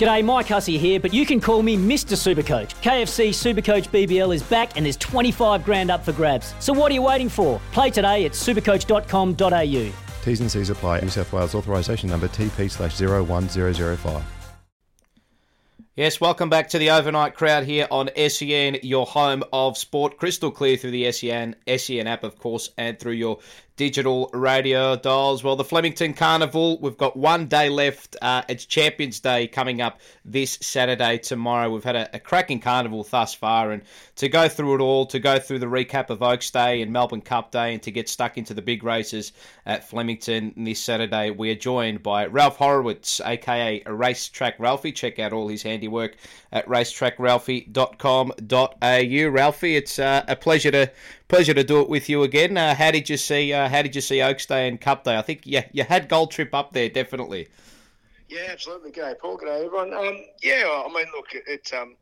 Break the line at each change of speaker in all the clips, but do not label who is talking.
G'day, Mike Hussey here, but you can call me Mr. Supercoach. KFC Supercoach BBL is back and there's 25 grand up for grabs. So what are you waiting for? Play today at supercoach.com.au.
T's and C's apply. New South Wales authorisation number TP slash 01005.
Yes, welcome back to the overnight crowd here on SEN, your home of sport. Crystal clear through the SEN, SEN app, of course, and through your digital radio dials. Well, the Flemington Carnival, we've got one day left. Uh, it's Champions Day coming up this Saturday, tomorrow. We've had a, a, cracking carnival thus far, and to go through it all, to go through the recap of Oaks Day and Melbourne Cup Day, and to get stuck into the big races at Flemington this Saturday, we are joined by Ralph Horowitz, aka Racetrack Ralphy. Check out all his handiwork at racetrackralphy.com.au. Ralphy, it's uh, a pleasure to pleasure to do it with you again. Uh, how did you see uh, How did you see Oaks Day and Cup Day? I think yeah, you had Gold Trip up there definitely.
Yeah, absolutely. G'day, Paul. G'day, everyone. Um, yeah, I mean, look, it um,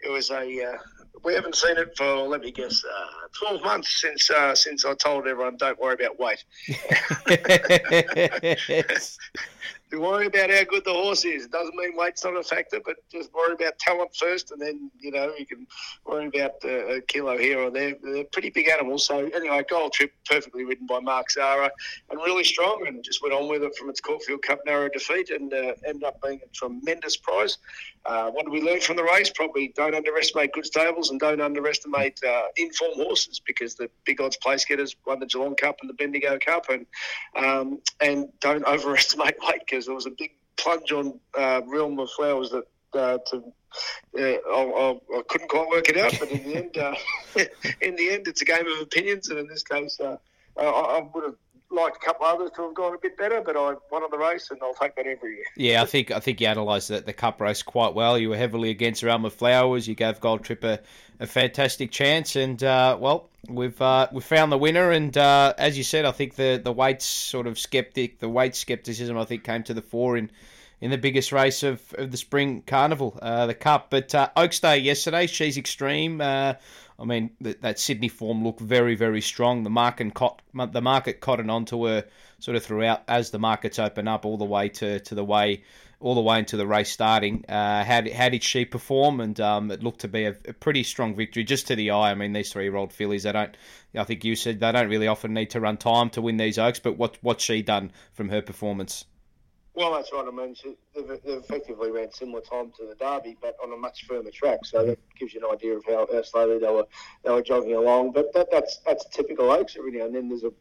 it was a uh, we haven't seen it for let me guess uh, twelve months since uh, since I told everyone don't worry about weight. to worry about how good the horse is. It doesn't mean weight's not a factor, but just worry about talent first, and then you know you can worry about uh, a kilo here or there. They're pretty big animals. So anyway, Gold Trip, perfectly ridden by Mark Zahra and really strong, and just went on with it from its Caulfield Cup narrow defeat, and uh, ended up being a tremendous prize. Uh, what did we learn from the race? Probably don't underestimate good stables and don't underestimate uh, informed horses because the big odds place getters won the Geelong Cup and the Bendigo Cup, and um, and don't overestimate weight because there was a big plunge on uh, Realm of Flowers that uh, to uh, I, I, couldn't quite work it out, but in the end, uh, in the end, it's a game of opinions, and in this case, uh, I, I, would have liked a couple others to have gone a bit better, but I won on the race, and I'll take that every year.
Yeah, I think I think you analysed the, the Cup race quite well. You were heavily against Realm of Flowers. You gave Gold Trip a, a fantastic chance, and uh, well, we've uh, we found the winner. And uh, as you said, I think the the weight sort of skeptic, the weight skepticism, I think came to the fore in. In the biggest race of, of the spring carnival, uh, the Cup. But uh, Oaks Day yesterday, she's extreme. I mean, that, that Sydney form looked very, very strong. The market caught, the market onto her sort of throughout as the markets open up, all the way to, to the way, all the way into the race starting. Uh, how did, how did she perform? And um, it looked to be a, a, pretty strong victory, just to the eye. I mean, these three-year-old fillies, they don't. I think you said they don't really often need to run time to win these oaks, but what what's she done from her performance?
Well, that's right. I mean, they've, they've, effectively ran similar time to the Derby, but on a much firmer track. So that gives you an idea of how, how slowly they were they were jogging along. But that, that's that's typical Oaks. Every now and then there's a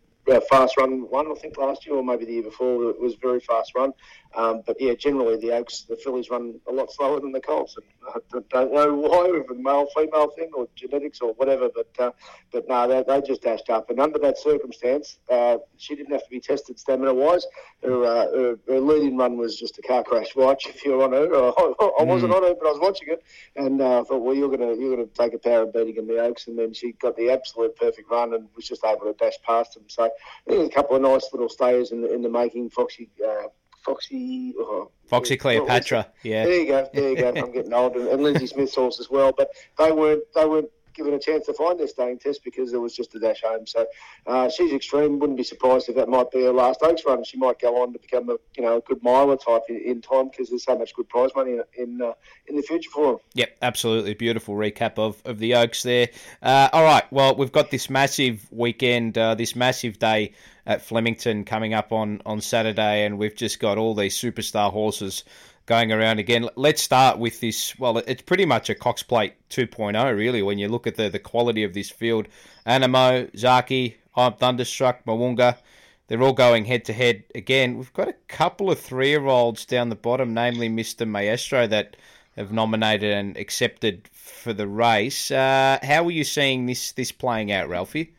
fast run one, I think, last year or maybe the year before. It was a very fast run. Um, but yeah, generally the Oaks, the fillies run a lot slower than the Colts. And I don't know why, if a male female thing or genetics or whatever. But uh, but no, they, they just dashed up. And under that circumstance, uh, she didn't have to be tested stamina wise. Her, uh, her, her leading run was just a car crash watch. If you're on her, I wasn't mm. on her, but I was watching it, and uh, I thought, well, you're gonna you're gonna take a power of beating in the Oaks. And then she got the absolute perfect run and was just able to dash past them. So I there's a couple of nice little stayers in the in the making. Foxy. Uh, Foxy. Oh,
Foxy Cleopatra. Yeah.
There you go. There you go. I'm getting old, and, and Lindsay Smith's horse as well. But they weren't. They weren't given a chance to find their staying test because there was just a dash home. So uh, she's extreme. Wouldn't be surprised if that might be her last Oaks run. She might go on to become a you know a good miler type in, in time because there's so much good prize money in in, uh, in the future for them.
Yep, absolutely beautiful recap of, of the Oaks there. Uh, all right, well we've got this massive weekend, uh, this massive day at Flemington coming up on on Saturday, and we've just got all these superstar horses going around again. Let's start with this. Well, it's pretty much a Cox Plate 2.0, really, when you look at the, the quality of this field. Anamoe, Zaaki, I'm Thunderstruck, Mo'unga, they're all going head to head again. We've got a couple of three year olds down the bottom, namely Mr. Maestro, that have nominated and accepted for the race. Uh, how are you seeing this this playing out, Ralphy?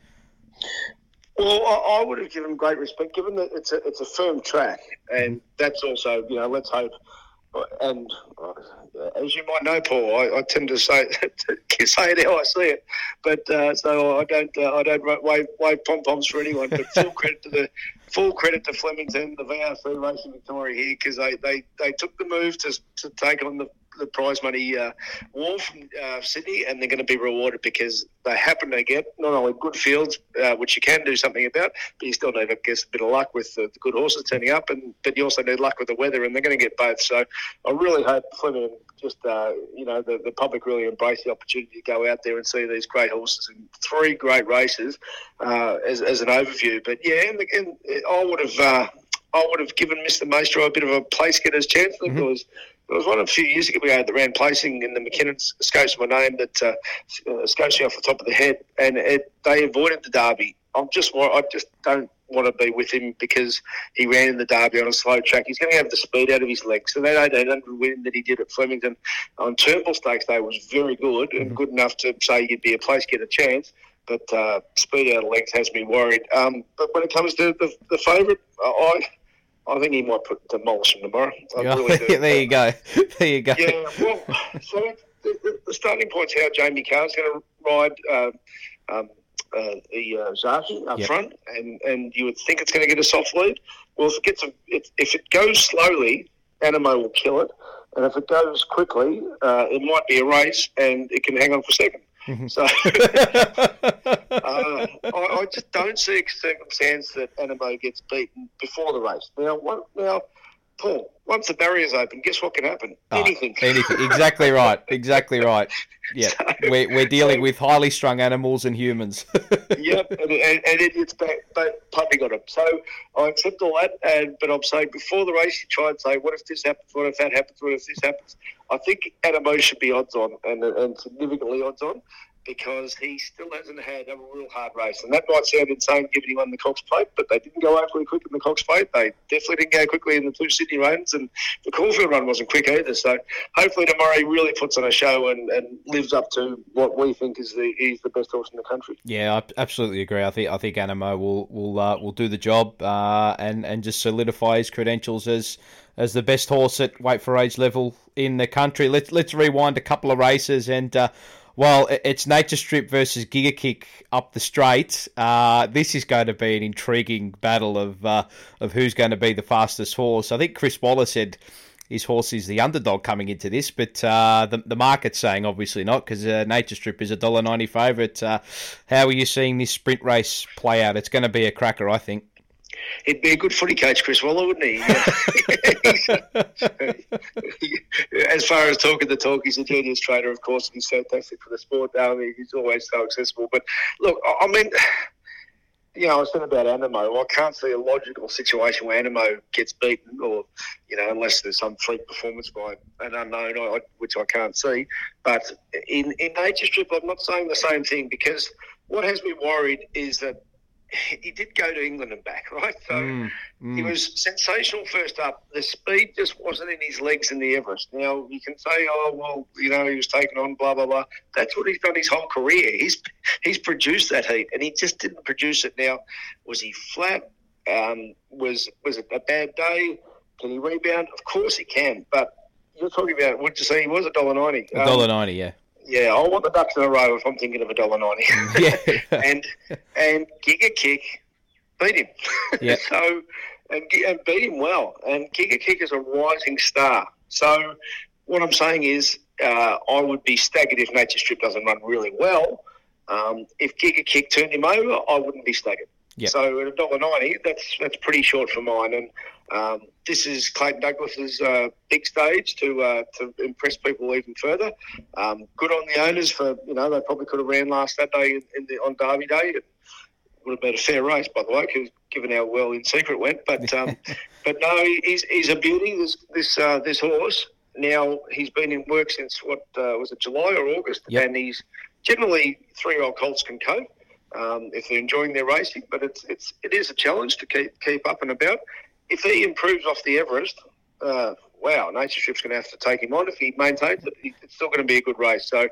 Well, I, I would have given great respect, given that it's a it's a firm track, and that's also you know let's hope and uh, as you might know, Paul, I, I tend to say say it how I see it, but uh, so I don't uh, I don't wave wave pom poms for anyone. But full credit to the full credit to Flemington, the VRC Racing Victoria here, because they, they, they took the move to, to take on the the prize money uh, wall from uh, Sydney, and they're going to be rewarded because they happen to get not only good fields, uh, which you can do something about, but you still need, I guess, a bit of luck with the, the, good horses turning up, and but you also need luck with the weather, and they're going to get both. So I really hope Fleming just uh, you know the, the public really embrace the opportunity to go out there and see these great horses in three great races uh, as, as an overview. But yeah, and, and I would have. Uh, I would have given Mr. Maestro a bit of a place getter's chance mm-hmm. because there was one a few years ago we had that ran placing in the Mackinnon escapes my name that uh, escapes me off the top of the head, and it, they avoided the Derby. I'm just I just don't want to be with him because he ran in the Derby on a slow track. He's going to have the speed out of his legs. So that 1800 win that he did at Flemington on Turnbull Stakes Day was very good and mm-hmm. good enough to say you'd be a place get a chance. But uh, speed out of legs has me worried. Um, but when it comes to the, the favourite, I I think he might put demolish him tomorrow.
Really there you go. There you go.
Yeah, well, so the, the starting point's how Jamie Kah's going to ride um, um, uh, the uh, Zaaki up yep. front, and, and you would think it's going to get a soft lead. Well, if it gets a, if, if it goes slowly, Anamoe will kill it, and if it goes quickly, uh, it might be a race, and it can hang on for second. Mm-hmm. So uh, I, I, just don't see a circumstance that Anamoe gets beaten before the race. Now, what, now, Paul, once the barrier's open, guess what can happen? Oh, anything.
Anything. Exactly right. Exactly right. Yeah, so, we're, we're dealing so, with highly strung animals and humans.
yep, and, and, and it, it's back, but puppy got him. So I accept all that, and but I'm saying before the race, you try and say, what if this happens? What if that happens? What if this happens? I think Anamoe should be odds on, and, and significantly odds on because he still hasn't had a real hard race. And that might sound insane given he won the Cox Plate, but they didn't go overly quick in the Cox Plate. They definitely didn't go quickly in the two Sydney runs, and the Caulfield run wasn't quick either. So hopefully tomorrow he really puts on a show and, and lives up to what we think is the he's the best horse in the country.
Yeah, I absolutely agree. I think I think Anamoe will will uh, will do the job uh, and and just solidify his credentials as as the best horse at weight for age level in the country. Let's let's rewind a couple of races and. Uh, well, it's Nature Strip versus Giga Kick up the straight. Uh, this is going to be an intriguing battle of uh, of who's going to be the fastest horse. I think Chris Waller said his horse is the underdog coming into this, but uh, the, the market's saying obviously not because uh, Nature Strip is a dollar ninety favourite. Uh, how are you seeing this sprint race play out? It's going to be a cracker, I think.
He'd be a good footy coach, Chris Waller, wouldn't he? as far as talking the talk, he's a genius trader, of course, and he's fantastic for the sport. I mean, he's always so accessible. But look, I mean, you know, I was saying about Anamoe. I can't see a logical situation where Anamoe gets beaten, or you know, unless there's some freak performance by an unknown, which I can't see. But in in Nature Strip, I'm not saying the same thing because what has me worried is that he did go to England and back, right? So mm, mm. he was sensational first up. The speed just wasn't in his legs in the Everest. Now you can say, oh well, you know, he was taken on, blah blah blah. That's what he's done his whole career. He's he's produced that heat, and he just didn't produce it. Now, was he flat? Um, was was it a bad day? Can he rebound? Of course he can, but you're talking about what you say he was a dollar ninety.
A dollar ninety, yeah.
Yeah, I want the Ducks in a row if I'm thinking of a dollar ninety. yeah, and and Giga Kick beat him. Yeah. so and, and beat him well. And Giga Kick is a rising star. So what I'm saying is, uh, I would be staggered if Nature Strip doesn't run really well. Um, if Giga Kick turned him over, I wouldn't be staggered. Yep. So at a dollar ninety, that's that's pretty short for mine. And um, this is Clayton Douglas's uh, big stage to uh, to impress people even further. Um, good on the owners for you know they probably could have ran last Saturday in, in the, on Derby Day. It would have been a fair race, by the way, given how well in secret went. But um, but no, he's, he's a beauty. This this uh, this horse. Now he's been in work since what uh, was it July or August, yep. and he's generally three year old colts can cope. Um, if they're enjoying their racing, but it's it's it is a challenge to keep keep up and about if he improves off the Everest, uh, wow, Nature Strip's going to have to take him on. If he maintains it, it's still going to be a good race. So,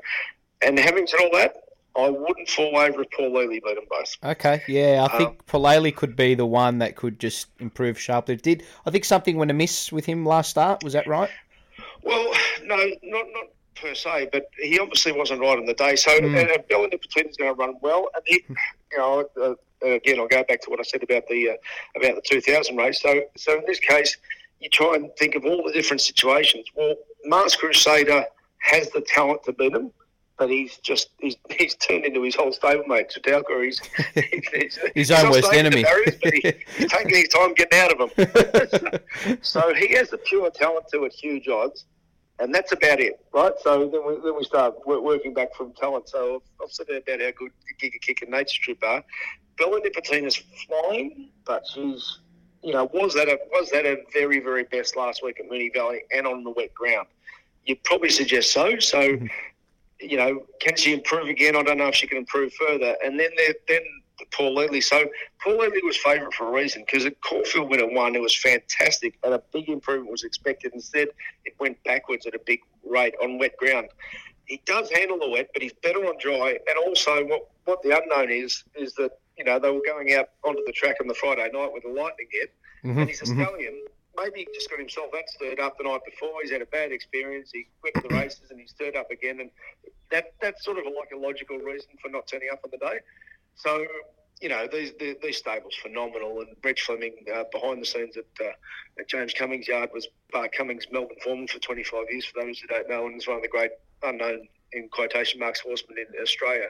and having said all that, I wouldn't fall over if Paulele beat them both.
Okay, yeah, I think um, Paulele could be the one that could just improve sharply. Did I think something went amiss with him last start? Was that right?
Well, no, not not per se, but he obviously wasn't right on the day. So mm. and, and Bella Nipotina is going to run well, and he, you know, uh, again, I'll go back to what I said about the uh, about the 2000 race. So, so in this case, you try and think of all the different situations. Well, Masked Crusader has the talent to beat him but he's just he's, he's turned into his whole stablemate. Chautauqua, he's,
he's, he's his own worst enemy.
Barriers, but he, he's taking his time getting out of them. so, so, he has the pure talent to at huge odds, and that's about it, right? So then we, then we start working back from talent. So I've, I've said about how good Giga Kick and Nature Strip are. Bella Nipotina's flying, but she's you know was that a was that a very very best last week at Moonee Valley and on the wet ground. You'd probably suggest so. So. Mm-hmm you know, can she improve again? I don't know if she can improve further. And then there, then Paulele. So Paulele was favourite for a reason because at Caulfield when it won, it was fantastic and a big improvement was expected. Instead, it went backwards at a big rate on wet ground. He does handle the wet, but he's better on dry. And also, what what the unknown is is that you know they were going out onto the track on the Friday night with a lightning hit, mm-hmm, and he's a mm-hmm. stallion maybe he just got himself that stirred up the night before. He's had a bad experience. He quit the races and he's stirred up again, and that that's sort of like a logical reason for not turning up on the day. So you know these these stables phenomenal, and Reg Fleming uh, behind the scenes at, uh, at James Cummings' yard was Bart Cummings' Melbourne foreman for 25 years. For those who don't know, and is one of the great unknown in quotation marks horsemen in Australia.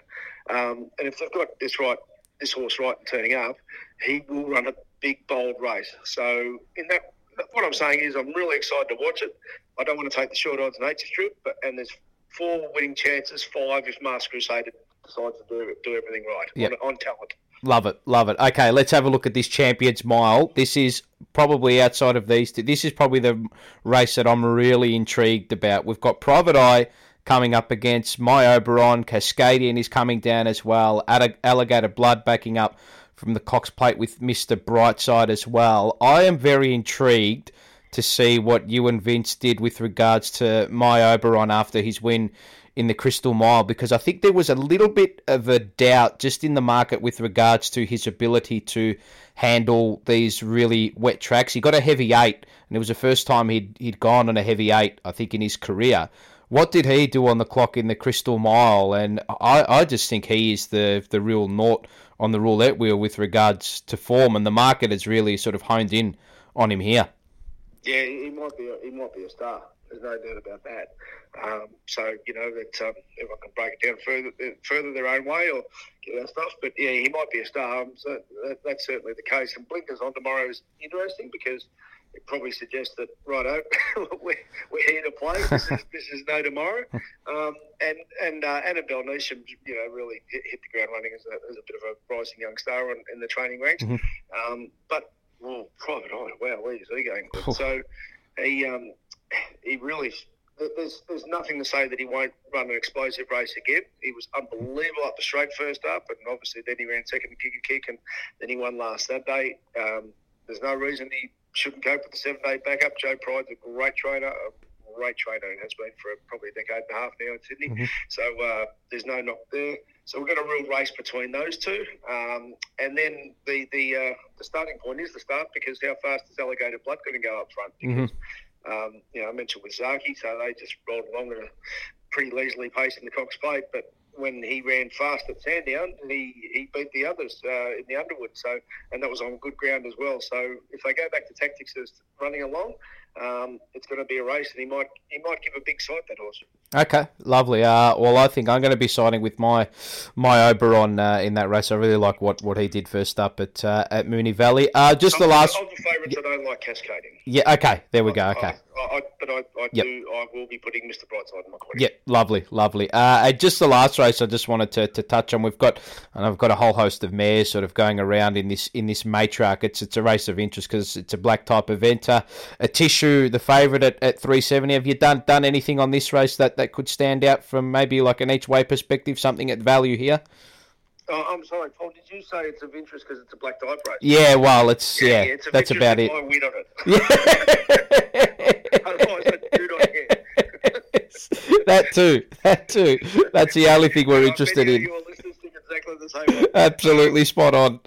Um, and if they've got this right, this horse right and turning up, he will run a big bold race. So in that what I'm saying is I'm really excited to watch it. I don't want to take the short odds nature strip, but and there's four winning chances, five if Masked Crusader decides to do do everything right yep. on, on talent.
Love it, love it. Okay, let's have a look at this Champions Mile. This is probably outside of these. Two, This is probably the race that I'm really intrigued about. We've got Private Eye coming up against My Oberon. Cascadian is coming down as well. Alligator Blood backing up from the Cox Plate with Mr. Brightside as well. I am very intrigued to see what you and Vince did with regards to My Oberon after his win in the Crystal Mile because I think there was a little bit of a doubt just in the market with regards to his ability to handle these really wet tracks. He got a heavy eight, and it was the first time he'd he'd gone on a heavy eight, I think, in his career. What did he do on the clock in the Crystal Mile? And I, I just think he is the the real naught on the roulette wheel with regards to form, and the market has really sort of honed in on him here.
Yeah, he might be. A, he might be a star. There's no doubt about that. Um, so you know that um, everyone can break it down further, further their own way or get our stuff. But yeah, he might be a star. Um, so that, that's certainly the case. And Blinkers on tomorrow is interesting because it probably suggests that righto, we're, we're here to play. This is, this is no tomorrow. Um, and and uh, Annabelle Neesham, you know, really hit, hit the ground running as a, as a, bit of a rising young star in, in the training ranks. Mm-hmm. Um, but well, private eye, wow, where's he going? Good. So he um, he really. There's there's nothing to say that he won't run an explosive race again. He was unbelievable up the straight first up, and obviously then he ran second to Giga Kick, and then he won last Saturday. Um, there's no reason he shouldn't cope with the seven day backup. Joe Pride's a great trainer, a great trainer, and has been for probably a decade and a half now in Sydney. Mm-hmm. So uh, there's no knock there. So we've got a real race between those two, um, and then the the uh, the starting point is the start because how fast is Alligator Blood going to go up front? Mm-hmm. Because mm-hmm. um, you know I mentioned with Zaaki, so they just rolled along at a pretty leisurely pace in the Cox Plate, but when he ran fast at Sandown, he, he beat the others uh, in the Underwood. So, and that was on good ground as well. So, if they go back to tactics as running along, um, it's going to be a race, and he might he might give a big sight that horse.
Okay, lovely. Uh, well, I think I'm going to be siding with my my Oberon uh, in that race. I really like what, what he did first up at uh, at Moonee Valley. Uh, just the last.
Of the favourites, I don't like Cascadian.
Yeah. Okay. There we go. Okay.
I, I, but I, I yep. do. I will be putting Mr. Brightside in my corner.
Yeah. Lovely. Lovely. Uh, just the last race, I just wanted to, to touch on. We've got, and I've got a whole host of mares sort of going around in this in this matriarch. It's it's a race of interest because it's a black type event. Uh, a tissue, the favourite at, at 370. Have you done done anything on this race that, that could stand out from maybe like an each way perspective, something at value here?
Oh, I'm sorry, Paul. Did you say it's of interest because it's a black type race?
Yeah, well, it's yeah. yeah, yeah it's that's about it.
I win on it. Yeah. Otherwise, I do not care.
that too. That too. That's the only thing we're interested in.
Exactly
Absolutely spot on.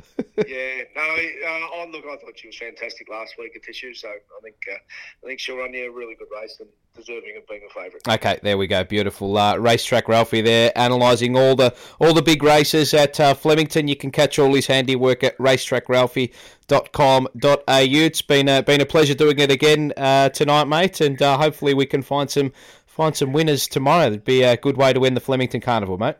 yeah, uh, I'm look. I thought she was fantastic last week Atishu, so I think uh, I think she'll run you a really good race and deserving of being a favourite.
Okay, there we go. Beautiful uh, racetrack, Ralphy. There, analysing all the all the big races at uh, Flemington. You can catch all his handiwork at racetrackralphy.com.au. It's been a, been a pleasure doing it again uh, tonight, mate, and uh, hopefully we can find some find some winners tomorrow. It'd be a good way to win the Flemington Carnival, mate.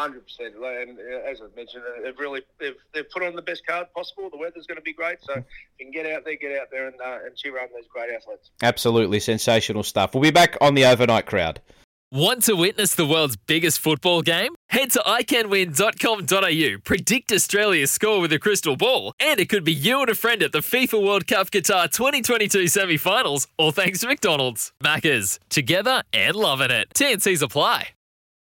100 percent. And uh, as I mentioned, uh, they've really they've, they've put on the best card possible. The weather's going to be great, so if you can get out there, get out there and uh, and cheer on those great athletes.
Absolutely sensational stuff. We'll be back on the overnight crowd.
Want to witness the world's biggest football game? Head to iCanWin.com.au, predict Australia's score with a crystal ball, and it could be you and a friend at the FIFA World Cup Qatar 2022 semi finals, all thanks to McDonald's. Maccas, together and loving it. TNCs apply.